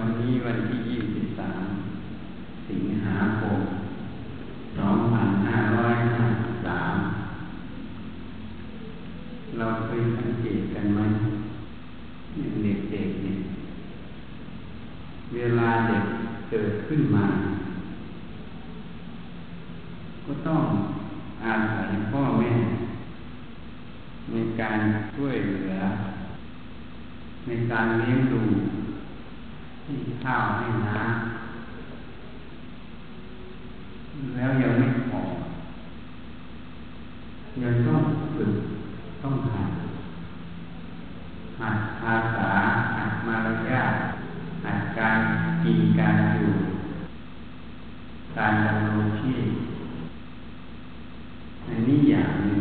วันนี้วันที่ยี่สิบสามสิงหาคมสองพันห้าร้อยห้าสิบสามเราเคยสังเกตกันไหมเด็กๆเนี่ยเวลาเด็กเกิดขึ้นมา ก็ต้องอาศัยพ่อแม่ ในการช่วยเหลือ ในการเลี้ยงดูให้ข้าวให้น้ำแล้วยังไม่พอยังต้องฝึกต้องหัดหัดอาสาหัดมารยาทหัดการกินการอยู่ การดำรงชีพอันนี้อย่างหนึ่ง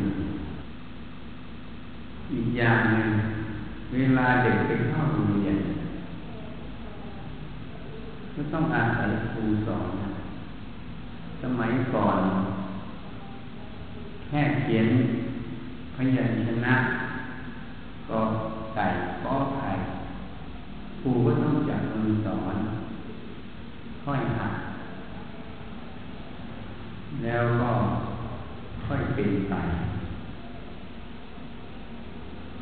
อย่างหนึ่งเวลาเด็กไปเข้าโรงเรียนก็ต้องอาศัยครูสอน สมัยก่อน แค่เขียนพยัญชนะ ก็ไก่ก็ไข่ครูก็ต้องจับมือสอน ค่อยหัดแล้วก็ค่อยเป็นไป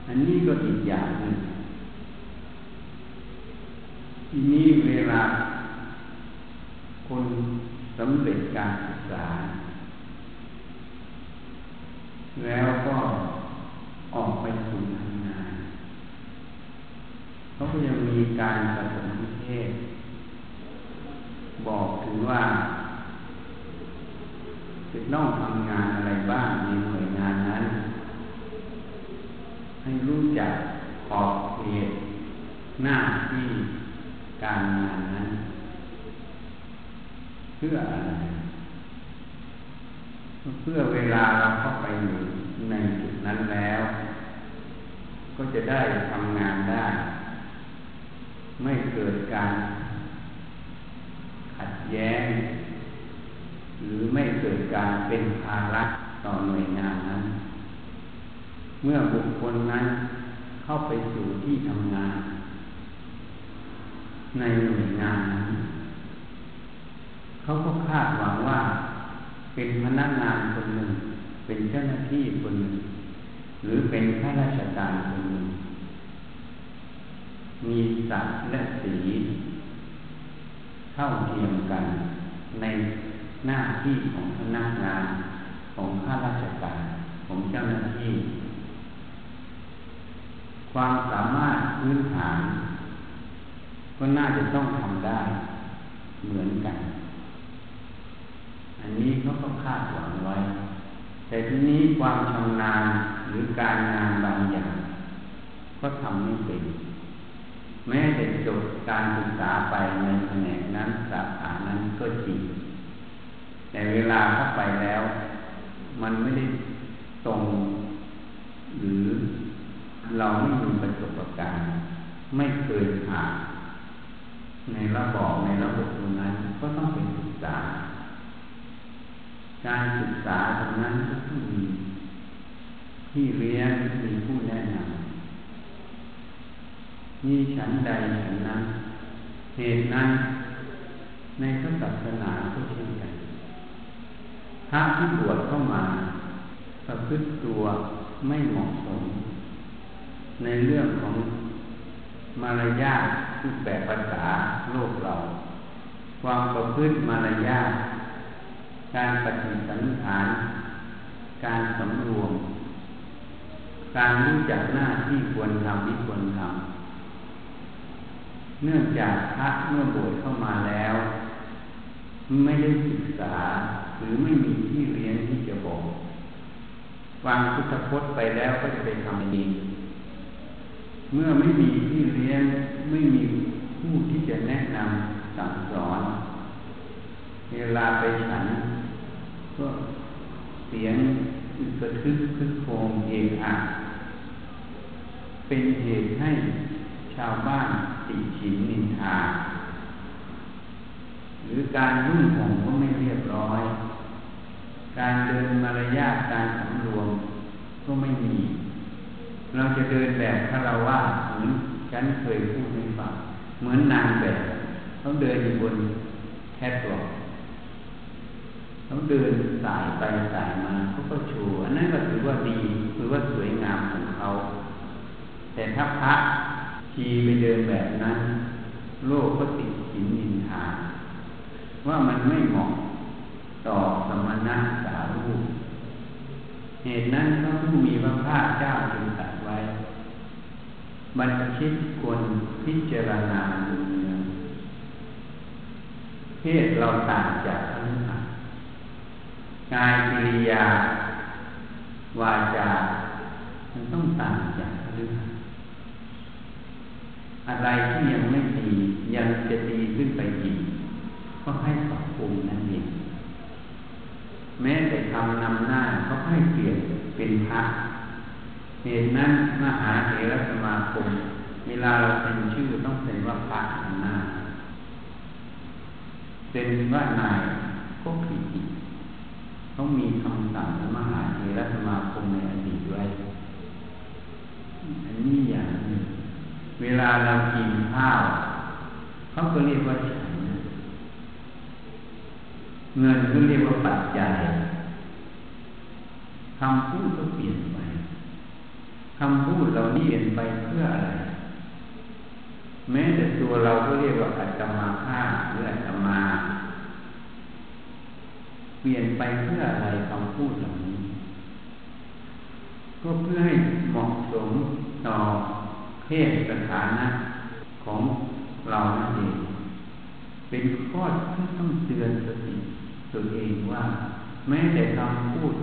อันนี้ก็อีกอย่างหนึ่งทีนี้เวลา คนสำเร็จการศึกษา แล้วก็ออกไปสู่ทำงานเขาก็ยังมีการประถมนิเทศ บอกถึงว่าจะต้องทำงานอะไรบ้างในหน่วยง ให้รู้จักขอบเขตหน้าที่การงานนั้นเพื่ออะไรเพื่อเวลาเราเข้าไปอยู่ในจุดนั้นแล้ว ก็จะได้ทำงานได้ ไม่เกิดการขัดแย้ง หรือไม่เกิดการเป็นภาระต่อหน่วยงานนั้น เมื่อบุคคลนั้นเข้าไปสู่ที่ทำงาน ในหน่วยงานนั้นเขาก็คาดหวังว่า เป็นพนักงานคนหนึ่ง เป็นเจ้าหน้าที่คนหนึ่ง หรือเป็นข้าราชการคนหนึ่ง มีศักดิ์และสีเท่าเทียมกันในหน้าที่ของพนักงานของข้าราชการของเจ้าหน้าที่ ความสามารถพื้นฐาน ก็น่าจะต้องทำได้เหมือนกัน อันนี้เขาก็คาดหวังไว้ แต่ทีนี้ความชำนาญหรือการงานบางอย่าง ก็ทำไม่เป็น แม้แต่จบการศึกษาไปในแผนกนั้นสาขานั้นก็จริง แต่เวลาเข้าไปแล้ว มันไม่ได้ตรงหรือ เราไม่มีประสบการณ์ไม่เคยผ่านในระบอบในระบบตรงนั้นก็ต้องเป็นศึกษา การศึกษาตรงนั้นก็ต้องมีที่เรียนมีผู้แนะนำมีฉันใดฉันนั้น เหตุนั้นในพระศาสนาก็เช่นกันพระที่บวชเข้ามาประพฤติตัวไม่เหมาะสม ในเรื่องของมารยาทรูปแบบภาษาโลกเรา ความประพฤติมารยาทการปฏิสันฐาน การสำรวม การรู้จักหน้าที่ควรทำที่ควรทำเนื่องจากพระเมื่อบวชเข้ามาแล้ว ไม่ได้ศึกษาหรือไม่มีที่เรียนที่จะบอกฟังพุทธพจน์ไปแล้วก็จะไปทำเอง เมื่อไม่มีที่เรียนไม่มีผู้ที่จะแนะนำสั่งสอน เวลาไปฉัน ก็เสียงกระทึกคึกโคมเองอะเป็นเหตุให้ชาวบ้านติฉินนินทา หรือการนุ่งห่มก็ไม่เรียบร้อย การเดินมารยาทการสำรวมก็ไม่มี เราจะเดินแบบคารวะเหมือนฉันเคยพูดให้ฟังเหมือนนางแบบเขาเดินอยู่บนแคทวอล์กเขาเดินสายไปสายมาเขาก็โชว์อันนั้นก็ถือว่าดีถือว่าสวยงามของเขา แต่ถ้าพระชีไปเดินแบบนั้น โลกก็ติดสินนินทาว่ามันไม่เหมาะต่อสมณะสารูปเหตุนั้นพระผู้มีพระภาคเจ้าจึงต รัสไว้บรรพชิตควรพิจารณาดูเนืองเพศเราต่างจากพระนกายกิริยา วาจา มันต้องต่างจากพระอะไรที่ยังไม่ดียังจะดีขึ้นไปอีกก็ให้ปรับปรุงนั่นเองแม้แต่ทำนำหน้าก็ให้เปลี่ยนเป็นพระ เหตุนั้นมหาเถรสมาคม เวลาเราเป็นชื่อต้องเป็นว่าพระนำหน้าเป็นว่านายก็ผิดอีกเขามีคำสั่งมหาเถรสมาคมในอดีตไว้อันนี้อย่างหนึ่งเวลาเรากินข้าวเขาก็เรียกว่าฉันเงินก็เรียกว่าปัจจัยคำพูดก็เปลี่ยน คำพูดเราเปลี่ยนไปเพื่ออะไร แม้แต่ตัวเราก็เรียกว่าอัตมาภาพหรืออัตมาเปลี่ยนไปเพื่ออะไรคำพูดเหล่านี้ ก็เพื่อให้เหมาะสมต่อเพศสถานะของเรานั่นเองเป็นข้อที่ต้องเตือนสติตัวเองว่า แม้แต่คำพูด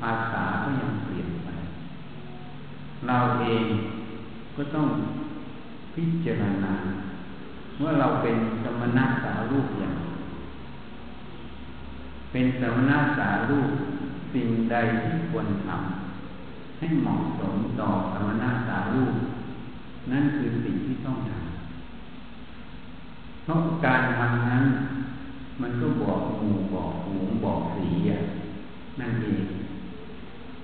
ภาษาก็ยัง เราเองก็ต้องพิจารณาว่าเราเป็นสมณะสารูปอย่าง เป็นสมณะสารูปสิ่งใดที่ควรทำให้เหมาะสมต่อสมณะสารูป นั่นคือสิ่งที่ต้องทำเพราะการทำนั้น มันก็บอกหมู่บอกหูบอกสีนั่นเอง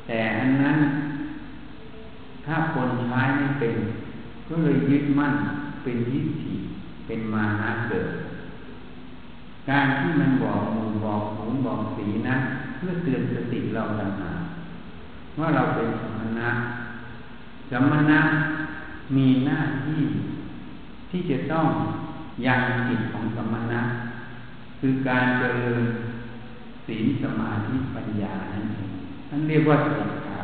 แต่อันนั้น ถ้าคนใช้ไม่เป็น ก็เลยยึดมั่นเป็นยิฐิเป็นมานะเกิด การที่มันบอกมูบอกหูบอกสีนะเพื่อเตือนสติเราต่างหากว่าเราเป็นสมณะสมณะมีหน้าที่ที่จะต้องยังจิตของสมณะ คือการเจริญศีลสมาธิปัญญานั่นเองนั่นเรียกว่าศึกษา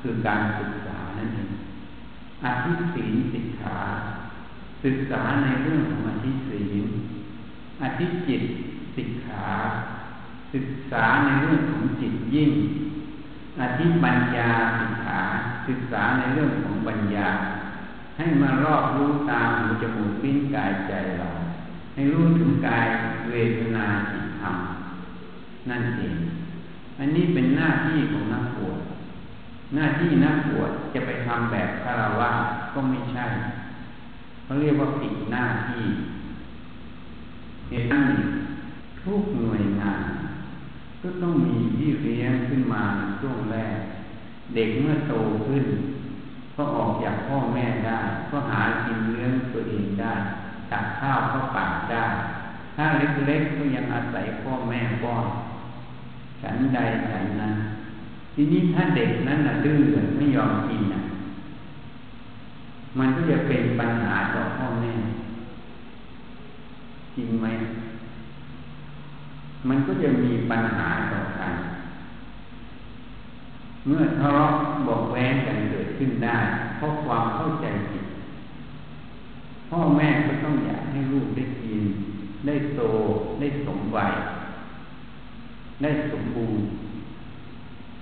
คือการศึกษา นั่นเองอธิศีลศึกษาศึกษาในเรื่องของอธิศีลอธิจิตศึกษาศึกษาในเรื่องของจิตยิ่ง อธิปัญญาศึกษาศึกษาในเรื่องของปัญญา ให้มารอบรู้ตามหูจมูกลิ้นกายใจเรา ให้รู้ถึงกายเวทนาจิตธรรมนั่นเอง อันนี้เป็นหน้าที่ของนักบวช หน้าที่นักบวชจะไปทำแบบคารวะก็ไม่ใช่เขาเรียกว่าผิดหน้าที่เหตุนั้นทุกหน่วยงาน ก็ต้องมีที่เลี้ยงขึ้นมาช่วงแรก เด็กเมื่อโตขึ้น ก็ออกจากพ่อแม่ได้ ก็หากินเลี้ยงตัวเองได้ตักข้าวเข้าปากได้ ถ้าเล็กๆก็ยังอาศัยพ่อแม่ป้อนฉันใดฉันนั้น ทีนี้ถ้าเด็กนั้นน่ะดื้อไม่ยอมกินน่ะ มันก็จะเป็นปัญหาต่อพ่อแม่จริงไหม มันก็จะมีปัญหาต่อกัน เมื่อทะเลาะบอกแว้งกันเกิดขึ้นได้เพราะความเข้าใจผิดพ่อแม่ก็ต้องอยากให้ลูกได้กิน ได้โตได้สมวัยได้สมบูรณ์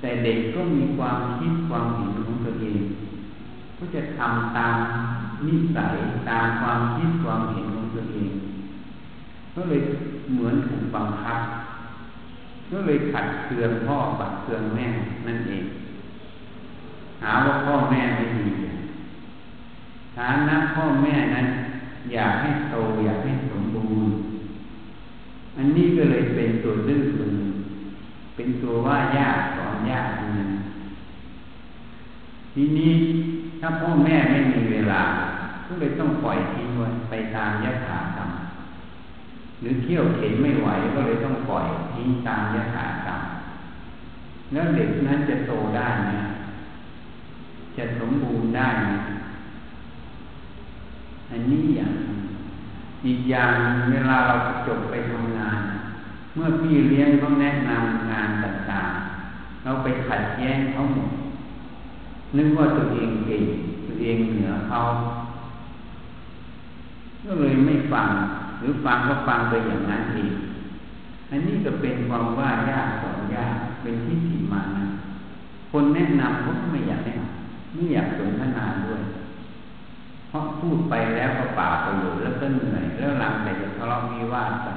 แต่เด็กก็มีความคิดความเห็นของตัวเอง ก็จะทำตามนิสัยตามความคิดความเห็นของตัวเอง ก็เลยเหมือนถูกบังคับ ก็เลยขัดเคืองพ่อขัดเคืองแม่นั่นเอง หาว่าพ่อแม่ไม่ดีฐานะพ่อแม่นั้น อยากให้โตอยากให้สมบูรณ์ อันนี้ก็เลยเป็นตัวดื้อตัวนึง เป็นตัวว่ายากสอนยากนึงทีนี้ถ้าพ่อแม่ไม่มีเวลา ก็เลยต้องปล่อยทิ้งไว้ไปตามยถากรรมหรือเที่ยวเข็นไม่ไหวก็เลยต้องปล่อยทิ้งตามยถากรรมแล้วเด็กนั้นจะโตได้ไหมจะสมบูรณ์ได้ไหมอันนี้อย่างอีกอย่างเวลาเราจบไปทำงาน เมื่อพี่เลี้ยงเขาแนะนำงานต่างๆ เราไปขัดแย้งเขาหมดนึกว่าตัวเองเก่งตัวเองเหนือเขาก็เลยไม่ฟัง หรือฟังก็ฟังไปอย่างนั้นเองอันนี้ก็เป็นความว่ายากสอนยากเป็นที่ถิมานะคนแนะนำก็ไม่อยากแนะนำไม่อยากสนทนาด้วย เพราะพูดไปแล้วก็ป่าประโยชน์แล้วก็เหนื่อยแล้วหลังแต่จะทะเลาะวิวาทกัน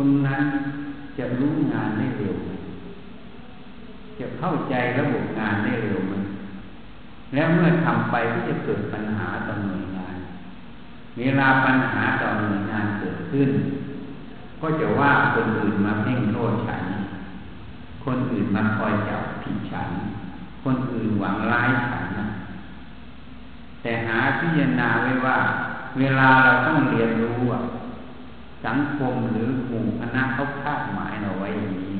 คนนั้นจะรู้งานได้เร็ว จะเข้าใจระบบงานได้เร็วมันแล้วเมื่อทำไปก็จะเกิดปัญหาต่อหน่วยงาน เวลาปัญหาต่อหน่วยงานเกิดขึ้น ก็จะว่าคนอื่นมาเพ่งโทษฉัน คนอื่นมาคอยจับผิดฉัน คนอื่นหวังร้ายฉันนะแต่หาพิจารณาไว้ว่า เวลาเราต้องเรียนรู้อะ สังคมหรือหมู่คณะเขาคาดหมายเราไว้อย่างนี้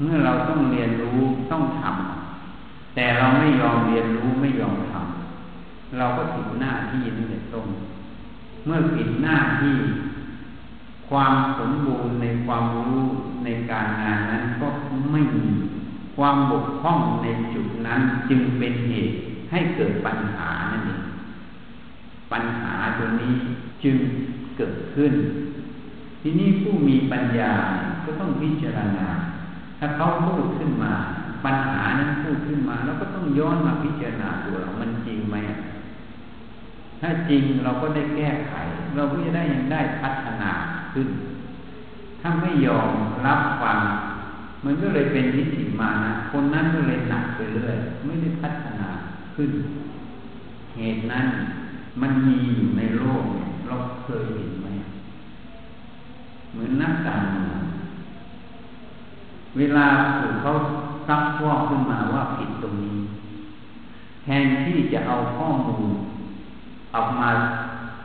เมื่อเราต้องเรียนรู้ต้องทำแต่เราไม่ยอมเรียนรู้ไม่ยอมทำเราก็ผิดหน้าที่นั่นแหละต้นเมื่อผิดหน้าที่ ความสมบูรณ์ในความรู้ในการงานนั้นก็ไม่มีความบกพร่องในจุดนั้นจึงเป็นเหตุให้เกิดปัญหานั่นเองปัญหาตัวนี้จึงเกิดขึ้น ทีนี้ผู้มีปัญญาก็ต้องพิจารณา ถ้าเขาพูดขึ้นมา ปัญหานั้นพูดขึ้นมา แล้วก็ต้องย้อนมาพิจารณาตัวเรามันจริงไหมถ้าจริงเราก็ได้แก้ไข เราก็จะได้ยังได้พัฒนาขึ้น ถ้าไม่ยอมรับฟังมันก็เลยเป็นทิฏฐิมานะคนนั้นก็เลยหนักไปเรื่อยไม่ได้พัฒนาขึ้น เหตุนั้นมันมีอยู่ในโลกเราเคยเห็นไหม นักการเมืองเวลาถูกเขาซักฟอกขึ้นมาว่าผิดตรงนี้ แทนที่จะเอาข้อมูลออกมา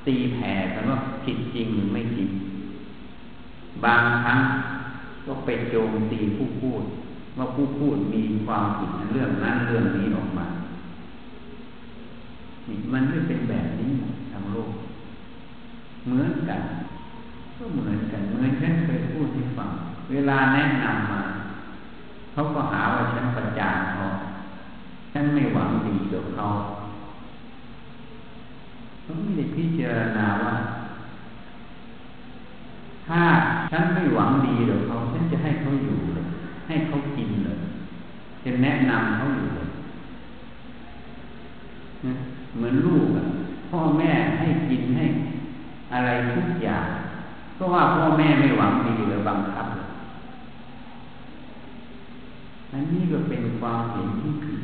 ตีแผ่กันว่าผิดจริงหรือไม่จริง บางครั้งก็ไปโจมตีผู้พูด ว่าผู้พูดมีความผิดเรื่องนั้นเรื่องนี้ออกมามันไม่เป็นแบบนี้ทั้งโลก เหมือนกัน ก็เหมือนกันเหมือนฉันเคยพูดให้ฟัง เวลาแนะนำมาเขาก็หาว่าฉันประจานเขาฉันไม่หวังดีกับเขาเขาไม่ได้พิจารณาว่า ถ้าฉันไม่หวังดีกับเขาฉันจะให้เขาอยู่เลยให้เขากินเลยจะแนะนำเขาอยู่เลยเหมือนลูกพ่อแม่ให้กินให้อะไรทุกอย่าง ก็ว่าพ่อแม่ไม่หวังดีหรือบังคับอันนี้ก็เป็นความเห็นที่ผิด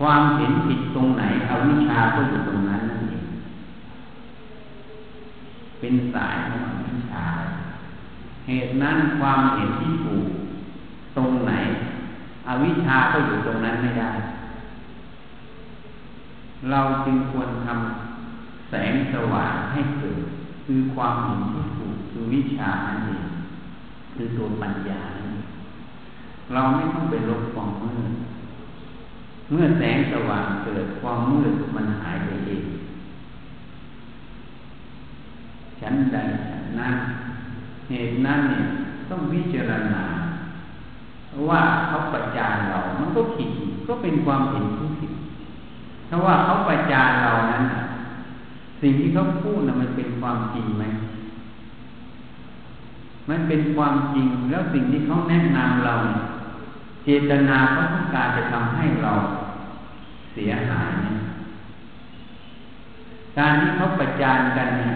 ความเห็นผิดตรงไหนเอาวิชาก็อยู่ตรงนั้นนั่นเองเป็นสายของวิชา เหตุนั้นความเห็นที่ถูกตรงไหน อวิชาก็อยู่ตรงนั้นไม่ได้ เราจึงควรทำแสงสว่างให้เกิดคือความเห็นที่ถูก คือวิชาอันนี้คือตัวปัญญา เราไม่ต้องไปลบความมืด เมื่อแสงสว่างเกิดความมืดมันหายไปเองฉันใดฉันนั้นเหตุนั้นเนี่ยต้องวิจารณา ว่าเขาประจานเรา มันก็ผิดก็เป็นความเห็นที่ผิดถ้าว่าเขาประจานเรานั้นสิ่งที่เขาพูดนะมันเป็นความจริงไหม มันเป็นความจริงแล้วสิ่งที่เขาแนะนำเรา เจตนาเขาต้องการจะทำให้เราเสียหายเนี่ยการที่เขาประจานกันเนี่ย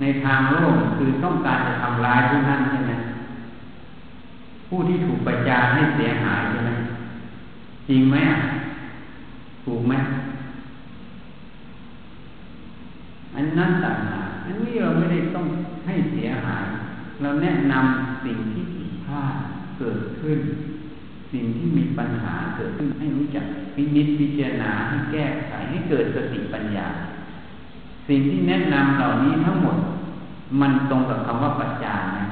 ในทางโลกคือต้องการจะทำร้ายผู้นั้นใช่ไหมผู้ที่ถูกประจานให้เสียหายใช่ไหมจริงไหมถูกไหมอันนั้นต่างหากอันนี้เราไม่ได้ต้องให้เสียหาย เราแนะนำสิ่งที่ผิดพลาดเกิดขึ้น สิ่งที่มีปัญหาเกิดขึ้นให้รู้จักพินิจพิจารณาให้แก้ไขให้เกิดสติปัญญา สิ่งที่แนะนำเหล่านี้ทั้งหมด มันตรงกับคำว่าปัจจานะ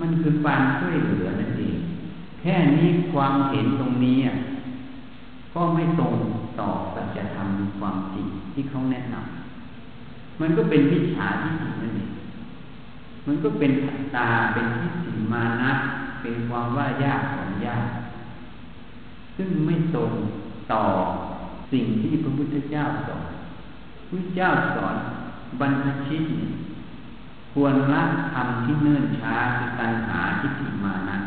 มันคือการช่วยเหลือนั่นเองแค่นี้ความเห็นตรงนี้ก็ไม่ตรงต่อสัจธรรมความจริงที่เขาแนะนำมันก็เป็นวิชาที่ผิดนั่นเอง มันก็เป็นอัตตาเป็นทิฏฐิมานะ เป็นความว่ายากของยาก ซึ่งไม่ตรงต่อสิ่งที่พระพุทธเจ้าสอนพระเจ้าสอนบรรพชิตควรละทำที่เนื่นช้าคือตัณหาทิฏฐิมานะ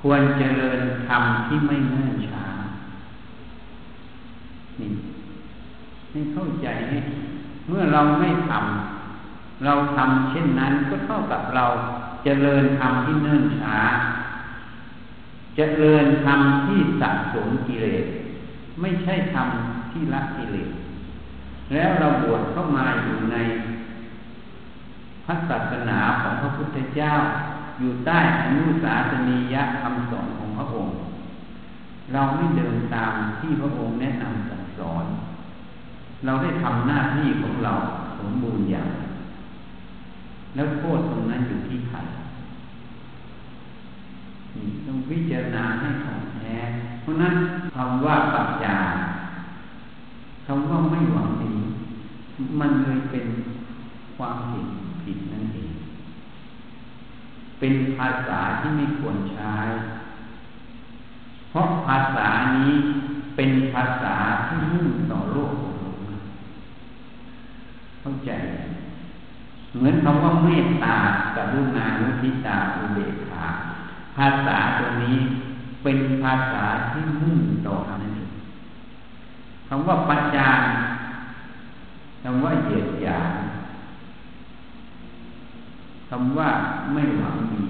ควรเจริญธรรมที่ไม่เนื่นช้า นี่ให้เข้าใจให้เมื่อเราไม่ทำ เราทำเช่นนั้นก็เท่ากับเราเจริญธรรมที่เนื่นช้าเจริญธรรมที่สะสมกิเลสไม่ใช่ธรรมที่ละกิเลสแล้วเราบวชเข้ามาอยู่ในพระศาสนาของพระพุทธเจ้า อยู่ใต้อนุสาสนียะคำสอนของพระองค์ เราไม่เดินตามที่พระองค์แนะนำสั่งสอน เราได้ทำหน้าที่ของเราสมบูรณ์อย่าง แล้วโทษตรงนั้นอยู่ที่ใครต้องพิจารณาให้ของแท้ เพราะนั้นคำว่าปัญญาคำว่าไม่หวังดีมันเลยเป็นความเห็นผิดนั่นเอง เป็นภาษาที่ไม่ควรใช้ เพราะภาษานี้เป็นภาษาที่มุ่งต่อโลกเข้าใจ เหมือนคำว่าเมตตากรุณานุทิตาอุเบกขาภาษาตัวนี้เป็นภาษาที่มุ่งต่อนั่นเองคำว่าปัญญาคำว่าเหยียดหยามคำว่าไม่หวังดี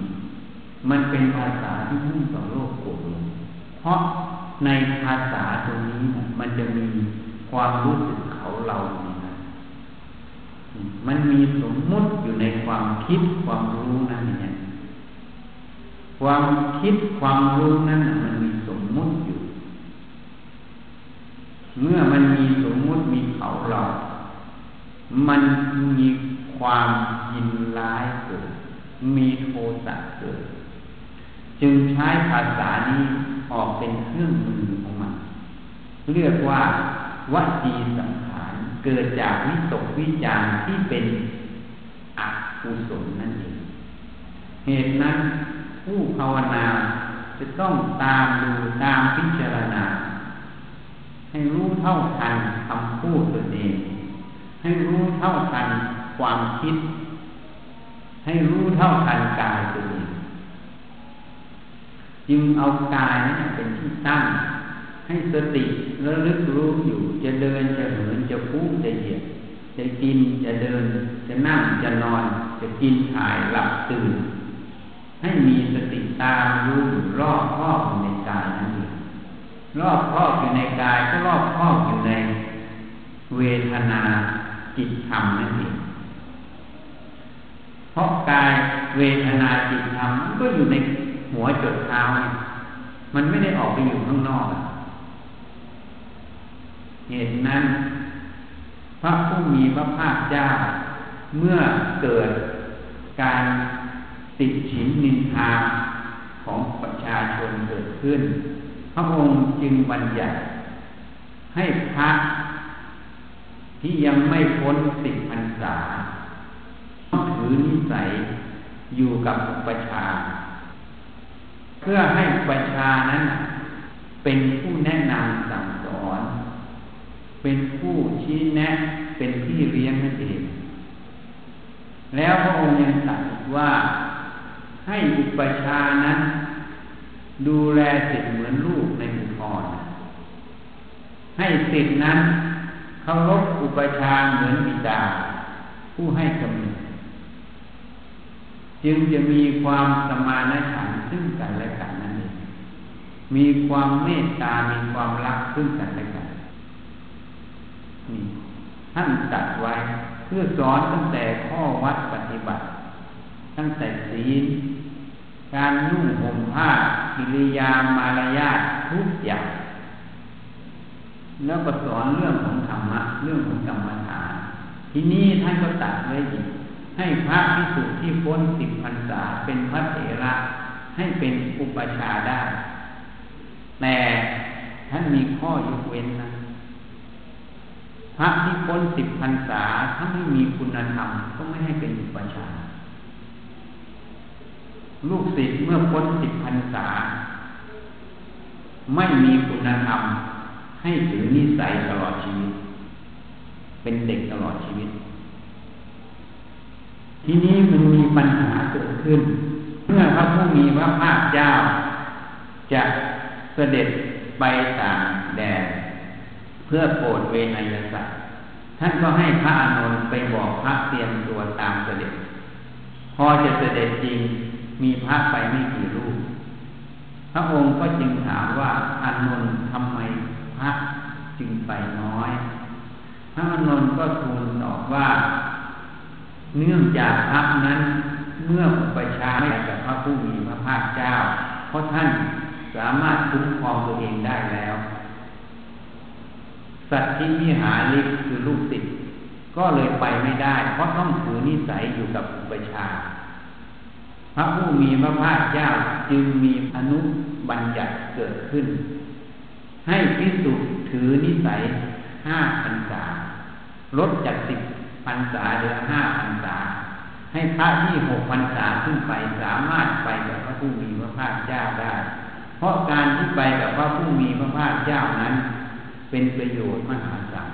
มันเป็นภาษาที่มุ่งต่อโลกโกรธเพราะในภาษาตรงนี้มันจะมีความรู้สึกเขาเรานี มันมีสมมุติอยู่ในความคิดความรู้นั่นเนี่ยความคิดความรู้นั่นมันมีสมมุติอยู่ เมื่อมันมีสมมุติมีเขาเรา มันมีความยินร้ายเกิด มีโทสะเกิด จึงใช้ภาษานี้ออกเป็นเครื่องมือของมัน เรียกว่าวจีสัง เกิดจากวิตกวิจารที่เป็นอกุศลนั่นเอง เหตุนั้นผู้ภาวนาจะต้องตามดูตามพิจารณา ให้รู้เท่าทันคำพูดตัวเอง ให้รู้เท่าทันความคิด ให้รู้เท่าทันกายตัวเองจึงเอากายนั้นเป็นที่ตั้ง ให้สติระลึกรู้อยู่ จะเดินจะเหินจะพูดจะเหยียดจะกินจะเดิน จะนั่งจะนอน จะกินถ่ายหลับตื่น ให้มีสติตามรู้อยู่รอบครอบในกายนั่นเองรอบครอบอยู่ในกายก็รอบครอบอยู่ในเวทนาจิตธรรมนั่นเองเพราะกายเวทนาจิตธรรมก็อยู่ในหัวจดเท้า มันไม่ได้ออกไปอยู่ข้างนอก เหตุนั้น พระผู้มีพระภาคเจ้า เมื่อเกิดการติดฉินนินทาของประชาชนเกิดขึ้น พระองค์จึงบัญญัติให้พระที่ยังไม่พ้นสิบพรรษาต้องถือนิสัยอยู่กับอุปชา เพื่อให้อุปชานั้นเป็นผู้แนะนำสั่ง เป็นผู้ชี้แนะเป็นพี่เลี้ยงนั่นเอง แล้วพระองค์ยังตรัสว่าให้อุปชานั้นดูแลสิทธิ์เหมือนลูกในบุพรให้สิทธิ์นั้นเคารพอุปชาเหมือนบิดา ผู้ให้กำเนิดจึงจะมีความสมานฉันท์ซึ่งกันและกันนั่นเองมีความเมตตา มีความรักซึ่งกันและกั นี่ท่านตัดไว้เพื่อสอนตั้งแต่ข้อวัดปฏิบัติ ตั้งแต่ศีลการนุ่งห่มผ้ากิริยามารยาททุกอย่างแล้วก็สอนเรื่องของธรรมะเรื่องของกรรมฐานทีนี้ท่านก็ตัดไว้อีกให้พระพิสุที่พ้นสิบพรรษาเป็นพระเถระให้เป็นอุปชาได้ แต่ท่านมีข้อยกเว้นนะ ระที่พ้นสิบพรรษาถ้าไม่มีคุณธรรมก็ไม่ให้เป็นอุปชาลูกศิษย์เมื่อพ้นสิบพรรษา ไม่มีคุณธรรม ให้ถือนิสัยตลอดชีวิต เป็นเด็กตลอดชีวิต ทีนี้มันมีปัญหาเกิดขึ้น เมื่อพระผู้มีพระภาคเจ้า จะเสด็จไปต่างแดน พื่อโปรดเวนยสัตว์ท่านก็ให้พระอานนท์ไปบอกพระเตรียมตัวตามเสด็จ พอจะเสด็จจริงมีพระไปไม่กี่รูป พระองค์ก็จึงถามว่าอานนท์ทำไมพระจึงไปน้อย พระอานนท์ก็ทูลตอบว่า เนื่องจากพระนั้นเมื่อประชาไม่กับพระผู้มีพระภาคเจ้า เพราะท่านสามารถคุ้มครองตัวเองได้แล้ว สัตว์ที่มิหาลิกคือลูกศิษย์ก็เลยไปไม่ได้ เพราะต้องถือนิสัยอยู่กับอุปชา พระผู้มีพระภาคเจ้าจึงมีอนุบัญญัติเกิดขึ้น ให้พิสุถือนิสัยห้าพันษาลดจากสิบพันษาเหลือห้าพันษา ให้พระที่หกพันษาขึ้นไปสามารถไปกับพระผู้มีพระภาคเจ้าได้ เพราะการที่ไปกับพระผู้มีพระภาคเจ้านั้น เป็นประโยชน์มหาศาล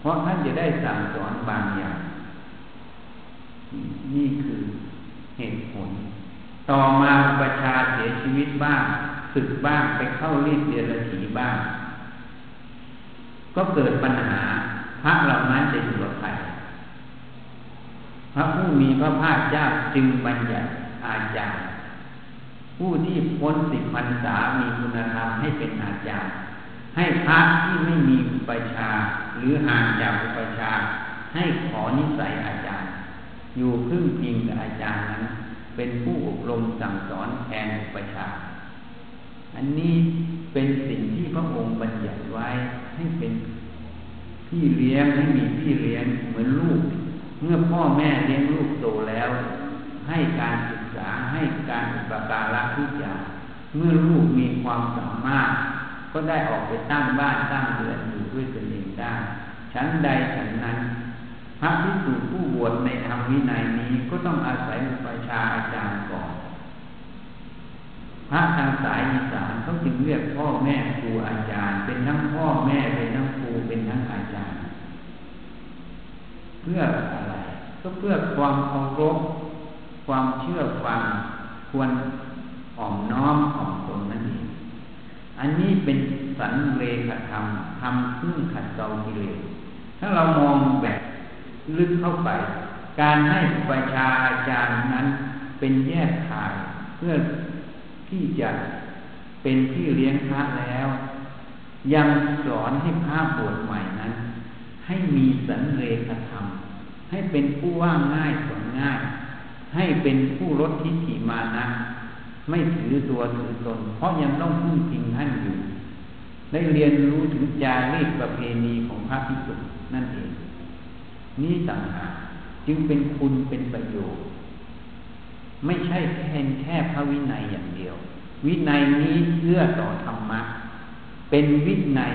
เพราะท่านจะได้สั่งสอนบางอย่าง นี่คือเหตุผล ต่อมาประชาเสียชีวิตบ้างศึกบ้างไปเข้ารีดเดียรถีบ้าง ก็เกิดปัญหาพระเหล่านั้นจะอยู่กับใครพระผู้มีพระภาคเจ้าจึงบัญญัติอาจารย์ ผู้ที่พ้นสิบพรรษามีคุณธรรมให้เป็นอาจารย์ ให้พระที่ไม่มีอุปชาหรือห่างจากอุปชาให้ขอนิสัยอาจารย์ อยู่พึ่งพิงกับอาจารย์นั้น เป็นผู้อบรมสั่งสอนแทนอุปชา อันนี้เป็นสิ่งที่พระองค์บัญญัติไว้ให้เป็นพี่เลี้ยงให้มีพี่เลี้ยงเหมือนลูก เมื่อพ่อแม่เลี้ยงลูกโตแล้ว ให้การศึกษาให้การอุปการะทุกอย่างเมื่อลูกมีความสามารถ ก็ได้ออกไปตั้งบ้านตั้งเรือนอยู่ด้วยตนเองได้ชั้นใดฉันนั้น พระพิสุผู้บวชในธรรมวินัยนี้ก็ต้องอาศัยอุปชาอาจารย์ก่อนพระทางสายอีสานเขาจึงเรียกพ่อแม่ครูอาจารย์ เป็นทั้งพ่อแม่เป็นทั้งครูเป็นทั้งอาจารย์ เพื่ออะไรก็เพื่อความเคารพความเชื่อฟังควรอ่อมน้อมอ่อมตนนั่นเอง อันนี้เป็นสันเลขธรรมทำซึ่งขัดเกลากิเลสถ้าเรามองแบบลึกเข้าไป การให้ประชาอาจารย์นั้นเป็นแยกขายเพื่อที่จะเป็นที่เลี้ยงพระแล้ว ยังสอนให้พระบวชใหม่นั้น ให้มีสันเลขธรรม ให้เป็นผู้ว่าง่ายสอนง่าย ให้เป็นผู้ลดทิฏฐิมานะ ไม่ถือตัวถือตน เพราะยังต้องพึ่งพิงท่านอยู่ ได้เรียนรู้ถึงจารีตประเพณีของพระพิสุนั่นเอง นี่ต่างหากจึงเป็นคุณเป็นประโยชน์ ไม่ใช่แค่แค่พระวินัยอย่างเดียว วินัยนี้เพื่อต่อธรรมะ เป็นวินัย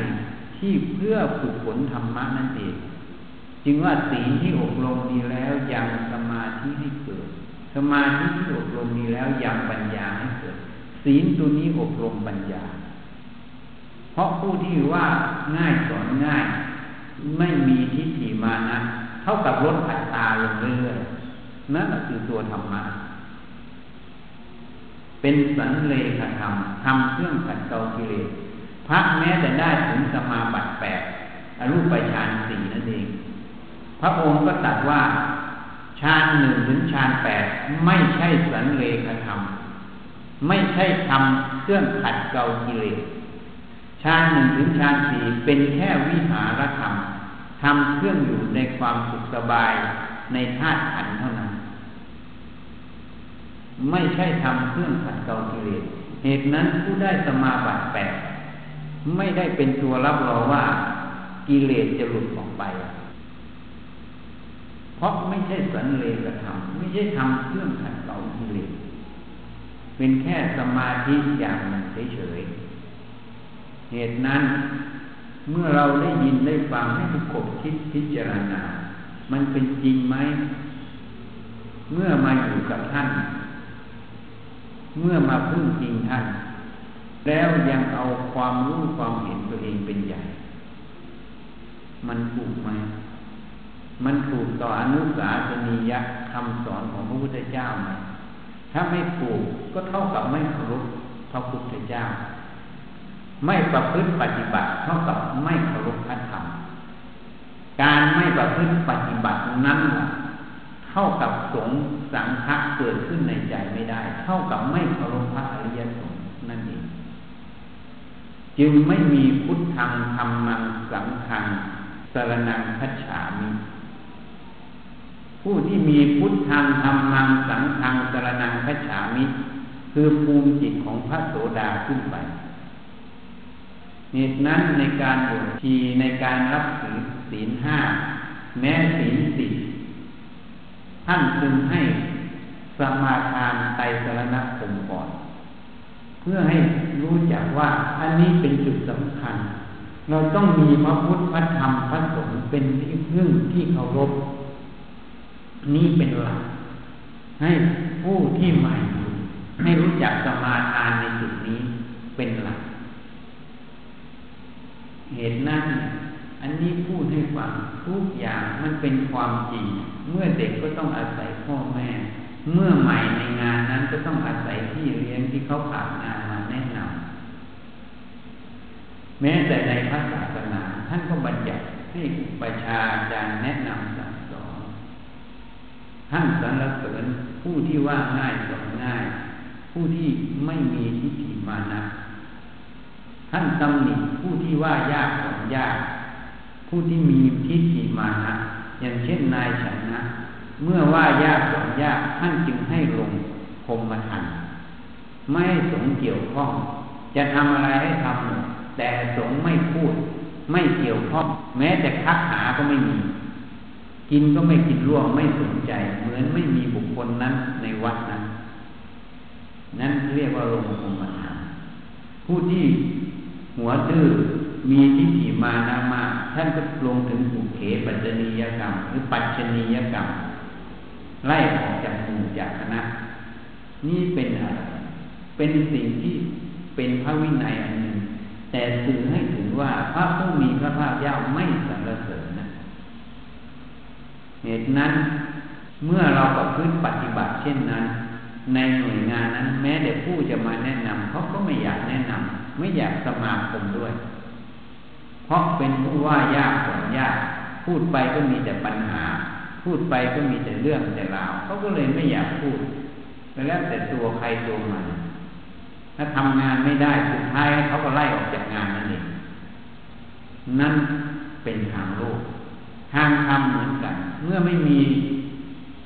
ที่เพื่อฝึกฝนธรรมะนั่นเอง จึงว่าศีลที่อบรมดีแล้วยังสมาธิให้เกิด สมาธิที่อบรมมีแล้วยังปัญญาให้เกิดศีลตัวนี้อบรมปัญญา เพราะผู้ที่ว่าง่ายสอนง่าย ไม่มีทิฏฐิมานะ เท่ากับลดอัตตาลงเรื่อยๆนั่นคือตัวธรรมะเป็นสันเลขธรรมทำเครื่องขัดเกลากิเลสพระแม้แต่ได้ถึงสมาบัติแปดอรูปฌานสี่นั่นเอง พระองค์ก็ตัดว่า ฌานหนึ่งถึงฌานแปดไม่ใช่สันเลขธรรม ไม่ใช่ทำเครื่องขัดเกลากิเลสฌานหนึ่งถึงฌานสี่เป็นแค่วิหารธรรมทำเครื่องอยู่ในความสุขสบายในธาตุขันเท่านั้น ไม่ใช่ทำเครื่องขัดเกลากิเลสเหตุนั้นผู้ได้สมาบัติแปดไม่ได้เป็นตัวรับรองว่ากิเลสจะหลุดออกไป เพราะไม่ใช่สันเลกธรรมไม่ใช่ทำเครื่องขัดเกลากิเลสเป็นแค่สมาธิอย่างหนึ่งเฉยๆเหตุนั้นเมื่อเราได้ยินได้ฟังให้ทุกขบคิดพิจารณา มันเป็นจริงไหม เมื่อมาอยู่กับท่าน เมื่อมาพึ่งพิงท่าน แล้วยังเอาความรู้ความเห็นตัวเองเป็นใหญ่ มันถูกไหม มันถูกต่ออนุสาสนียคำสอนของพระพุทธเจ้าไหมถ้าไม่ถูกก็เท่ากับไม่เคารพพระพุทธเจ้า ไม่ประพฤติปฏิบัติ เท่ากับไม่เคารพพระธรรม การไม่ประพฤติปฏิบัตินั้นเท่ากับสงสังฆะเกิดขึ้นในใจไม่ได้ เท่ากับไม่เคารพพระอริยสงฆ์นั่นเองจึงไม่มีพุทธังธรรมังสังฆังสรนังคัจฉามิ ผู้ที่มีพุทธังธรรมังสังฆังสรนังคัจฉามิคือภูมิจิตของพระโสดาขึ้นไปเหตุนั้นในการบวชทีในการรับถือศีลห้าแม้ศีลสิบท่านจึงให้สมาทานไตรสรณคมก่อน เพื่อให้รู้จักว่าอันนี้เป็นจุดสำคัญ เราต้องมีพระพุทธพระธรรมพระสงฆ์เป็นที่พึ่งที่เคารพ นี่เป็นหลักให้ผู้ที่ใหม่ให้รู้จักสมาทานในจุดนี้เป็นหลัก เหตุนั้นอันนี้พูดให้ฟังทุกอย่างมันเป็นความจริง เมื่อเด็กก็ต้องอาศัยพ่อแม่ เมื่อใหม่ในงานนั้นก็ต้องอาศัยพี่เลี้ยงที่เขาผ่านงานมาแนะนำแม้แต่ในพระศาสนาท่านก็บัญญัติให้ประชาจารย์แนะนำส ท่านสรรเสริญผู้ที่ว่าง่ายสอนง่าย ผู้ที่ไม่มีทิฏฐิมานะท่านตำหนิผู้ที่ว่ายากสอนยาก ผู้ที่มีทิฏฐิมานะอย่างเช่นนายฉันนะ เมื่อว่ายากสอนยากท่านจึงให้ลงพรมาทันไม่สงเกี่ยวข้อง จะทำอะไรให้ทำแต่สงไม่พูด ไม่เกี่ยวข้อง แม้แต่คักหาก็ไม่มี กินก็ไม่กินร่วงไม่สนใจ เหมือนไม่มีบุคคลนั้นในวัดนั้นนั่นเรียกว่าลงพรมทันผู้ที่หัวตื้อมีทิฏฐิมานามาท่านก็ลงถึงอุเขปัจจนียกรรม หรือปัจจนียกรรม ไล่ออกจากหมู่จากคณะ นี่เป็นอะไรเป็นสิ่งที่เป็นพระวินัยอันหนึ่งแต่สื่อให้ถึงว่าพระผู้มีพระภาคเจ้าไม่สรรเสริญ เหตุนั้นเมื่อเราประพฤติปฏิบัติเช่นนั้น ในหน่วยงานนั้น แม้แต่ผู้จะมาแนะนำเขาก็ไม่อยากแนะนำไม่อยากสมาคมด้วย เพราะเป็นผู้ว่ายากสอนยาก พูดไปก็มีแต่ปัญหา พูดไปก็มีแต่เรื่องแต่ราวเขาก็เลยไม่อยากพูดแล้วแต่ตัวใครตัวมันถ้าทำงานไม่ได้สุดท้ายเขาก็ไล่ออกจากงานนั่นเองนั่นเป็นทางโลก ทางธรรมเหมือนกัน เมื่อไม่มี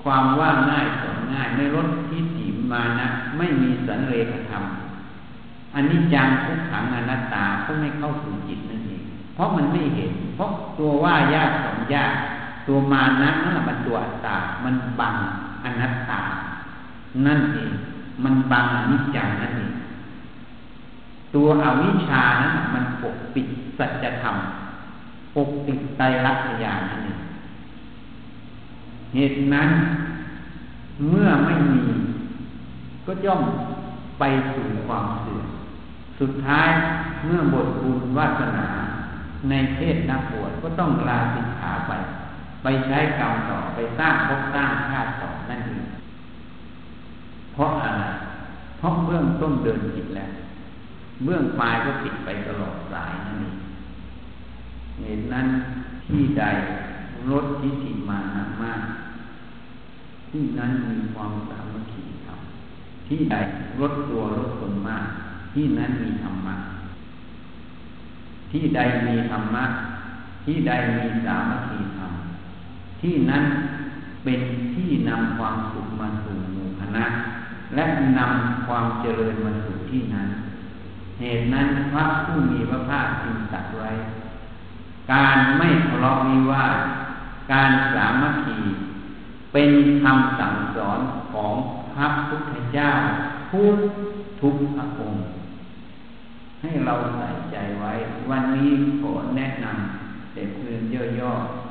ความว่าง่ายสอนง่ายไม่ลดที่ถิมานะไม่มีสันเลขธรรมอันนี้จังทุกขังอนัตตาก็ไม่เข้าสู่จิตนั่นเองเพราะมันไม่เห็น เพราะตัวว่ายากสองยาก ตัวมานะนั่นแหละมันตัวอัตตา มันบังอนัตตา นั่นเอง มันบังอนิจจังนั่นเองตัวอวิชชานั้นมันปกปิดสัจธรรม ปกปิดไตรลักษณ์ญาณนั่นเองเหตุนั้น เมื่อไม่มี ก็ย่อมไปสู่ความเสื่อมสุดท้ายเมื่อบทบุญวาสนา ในเพศนักบวชก็ต้องลาสิกขาไป ไปใช้กรรมต่อไปสร้างภพสร้างชาติต่อนั่นเองเพราะอะไรเพราะเบื้องต้นเดินผิดแล้ว เบื้องปลายก็ผิดไปตลอดสายนั่นเอง เหตุนั้นที่ใดลดทิฏฐิมานะมาก ที่นั้นมีความสามัคคีธรรมที่ใดลดตัวลดตนมาก ที่นั้นมีธรรมะที่ใดมีธรรมะที่ใดมีสามัคคีธรรมที่นั้นเป็นที่นำความสุขมาสู่หมู่คณะ และนำความเจริญมาสู่ที่นั้น เหตุนั้นพระผู้มีพระภาคจึงตรัสไว้ การไม่ทะเลาะวิวาทการสามัคคีเป็นคำสั่งสอนของพระพุทธเจ้าพูดทุกพระองค์ให้เราใส่ใจไว้ วันนี้ขอแนะนำเด็กเพื่อนย่อๆ